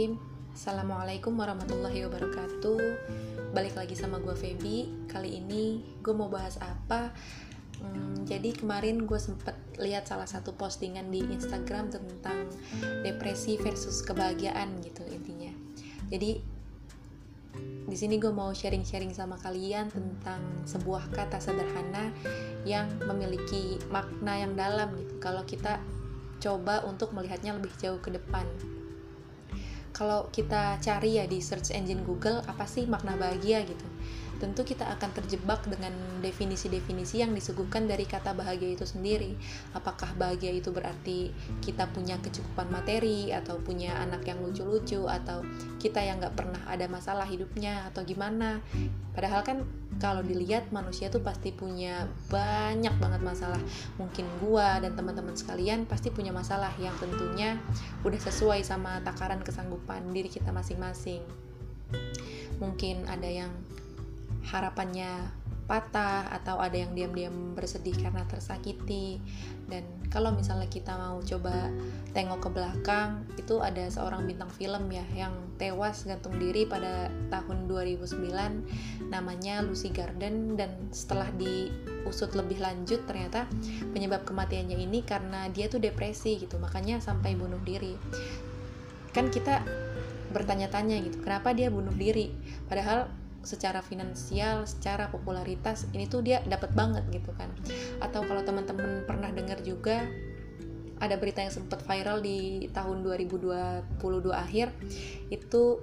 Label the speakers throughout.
Speaker 1: Bismillahirrahmanirrahim. Assalamualaikum warahmatullahi wabarakatuh. Balik lagi sama gue Feby. Kali ini gue mau bahas apa? Hmm, Jadi kemarin gue sempet lihat salah satu postingan di Instagram Tentang depresi versus kebahagiaan gitu intinya. Jadi di sini gue mau sharing-sharing sama kalian tentang sebuah kata sederhana yang memiliki makna yang dalam gitu. Kalau kita coba untuk melihatnya lebih jauh ke depan kalau kita cari ya di search engine Google apa sih makna bahagia gitu tentu kita akan terjebak dengan definisi-definisi yang disuguhkan dari kata bahagia itu sendiri. Apakah bahagia itu berarti kita punya kecukupan materi, atau punya anak yang lucu-lucu, atau kita yang nggak pernah ada masalah hidupnya, atau gimana? Padahal kan kalau dilihat manusia tuh pasti punya banyak banget masalah. Mungkin gua dan teman-teman sekalian pasti punya masalah yang tentunya udah sesuai sama takaran kesanggupan diri kita masing-masing. Mungkin ada yang harapannya patah atau ada yang diam-diam bersedih karena tersakiti. Dan kalau misalnya kita mau coba tengok ke belakang itu ada seorang bintang film ya yang tewas gantung diri pada tahun 2009 namanya Lucy Garden. Dan setelah diusut lebih lanjut ternyata penyebab kematiannya ini karena dia tuh depresi gitu makanya sampai bunuh diri. Kan kita bertanya-tanya gitu kenapa dia bunuh diri? Padahal secara finansial, secara popularitas ini tuh dia dapat banget gitu kan. Atau kalau teman-teman pernah dengar juga ada berita yang sempat viral di tahun 2022 akhir itu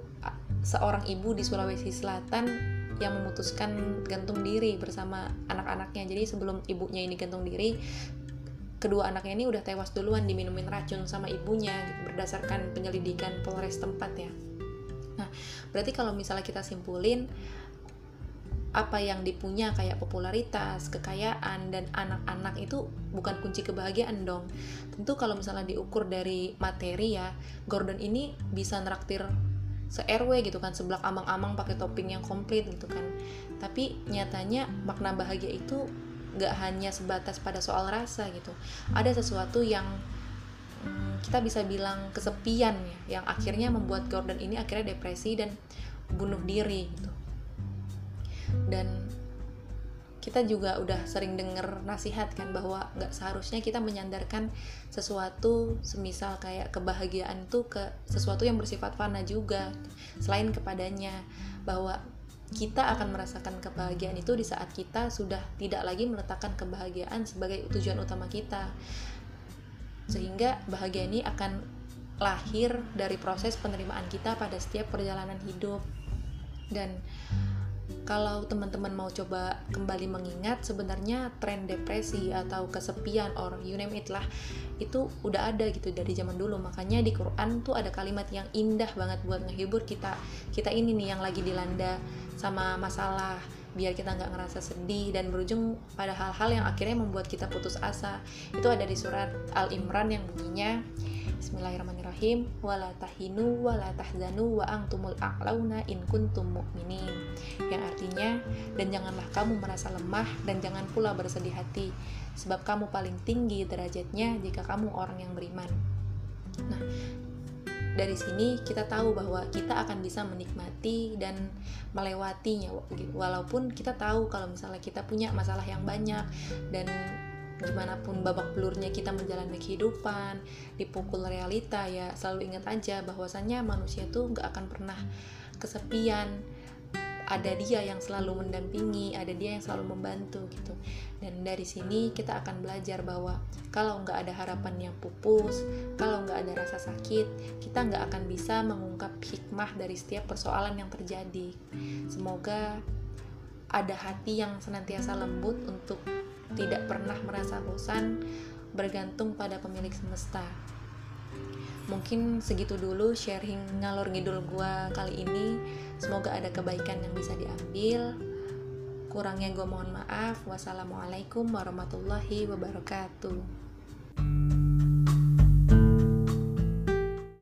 Speaker 1: seorang ibu di Sulawesi Selatan yang memutuskan gantung diri bersama anak-anaknya. Jadi sebelum ibunya ini gantung diri, kedua anaknya ini udah tewas duluan diminumin racun sama ibunya gitu, berdasarkan penyelidikan Polres tempat ya. Nah, berarti kalau misalnya kita simpulin apa yang dipunya kayak popularitas, kekayaan dan anak-anak itu bukan kunci kebahagiaan dong. Tentu kalau misalnya diukur dari materi ya, Gordon ini bisa neraktir se RW gitu kan, sebelah amang-amang pakai topping yang komplit gitu kan. Tapi nyatanya makna bahagia itu gak hanya sebatas pada soal rasa gitu. Ada sesuatu yang kita bisa bilang kesepian ya, yang akhirnya membuat Gordon ini akhirnya depresi dan bunuh diri gitu. Dan kita juga udah sering denger nasihat kan bahwa nggak seharusnya kita menyandarkan sesuatu semisal kayak kebahagiaan tuh ke sesuatu yang bersifat fana juga selain kepadanya. Bahwa kita akan merasakan kebahagiaan itu di saat kita sudah tidak lagi meletakkan kebahagiaan sebagai tujuan utama kita sehingga bahagia ini akan lahir dari proses penerimaan kita pada setiap perjalanan hidup. Dan kalau teman-teman mau coba kembali mengingat sebenarnya tren depresi atau kesepian or you name it lah itu udah ada gitu dari zaman dulu. Makanya di Quran tuh ada kalimat yang indah banget buat ngehibur kita kita ini nih yang lagi dilanda sama masalah biar kita nggak ngerasa sedih dan berujung pada hal-hal yang akhirnya membuat kita putus asa. Itu ada di surat Al Imran yang bunyinya Bismillahirrahmanirrahim. Wala tahinu wala tahzanu wa antumul a'launa in kuntum mu'minin. Yang artinya dan janganlah kamu merasa lemah dan jangan pula bersedih hati sebab kamu paling tinggi derajatnya jika kamu orang yang beriman. Nah dari sini kita tahu bahwa kita akan bisa menikmati dan melewatinya walaupun kita tahu kalau misalnya kita punya masalah yang banyak dan gimana pun babak belurnya kita menjalani kehidupan dipukul realita ya selalu ingat aja bahwasannya manusia tuh nggak akan pernah kesepian ada dia yang selalu mendampingi, ada dia yang selalu membantu gitu. Dan dari sini kita akan belajar bahwa kalau nggak ada harapan yang pupus, kalau nggak ada rasa sakit, kita nggak akan bisa mengungkap hikmah dari setiap persoalan yang terjadi. Semoga ada hati yang senantiasa lembut untuk tidak pernah merasa bosan bergantung pada pemilik semesta. Mungkin segitu dulu sharing ngalor ngidul gua kali ini. Semoga ada kebaikan yang bisa diambil. Kurangnya gue mohon maaf. Wassalamualaikum warahmatullahi wabarakatuh.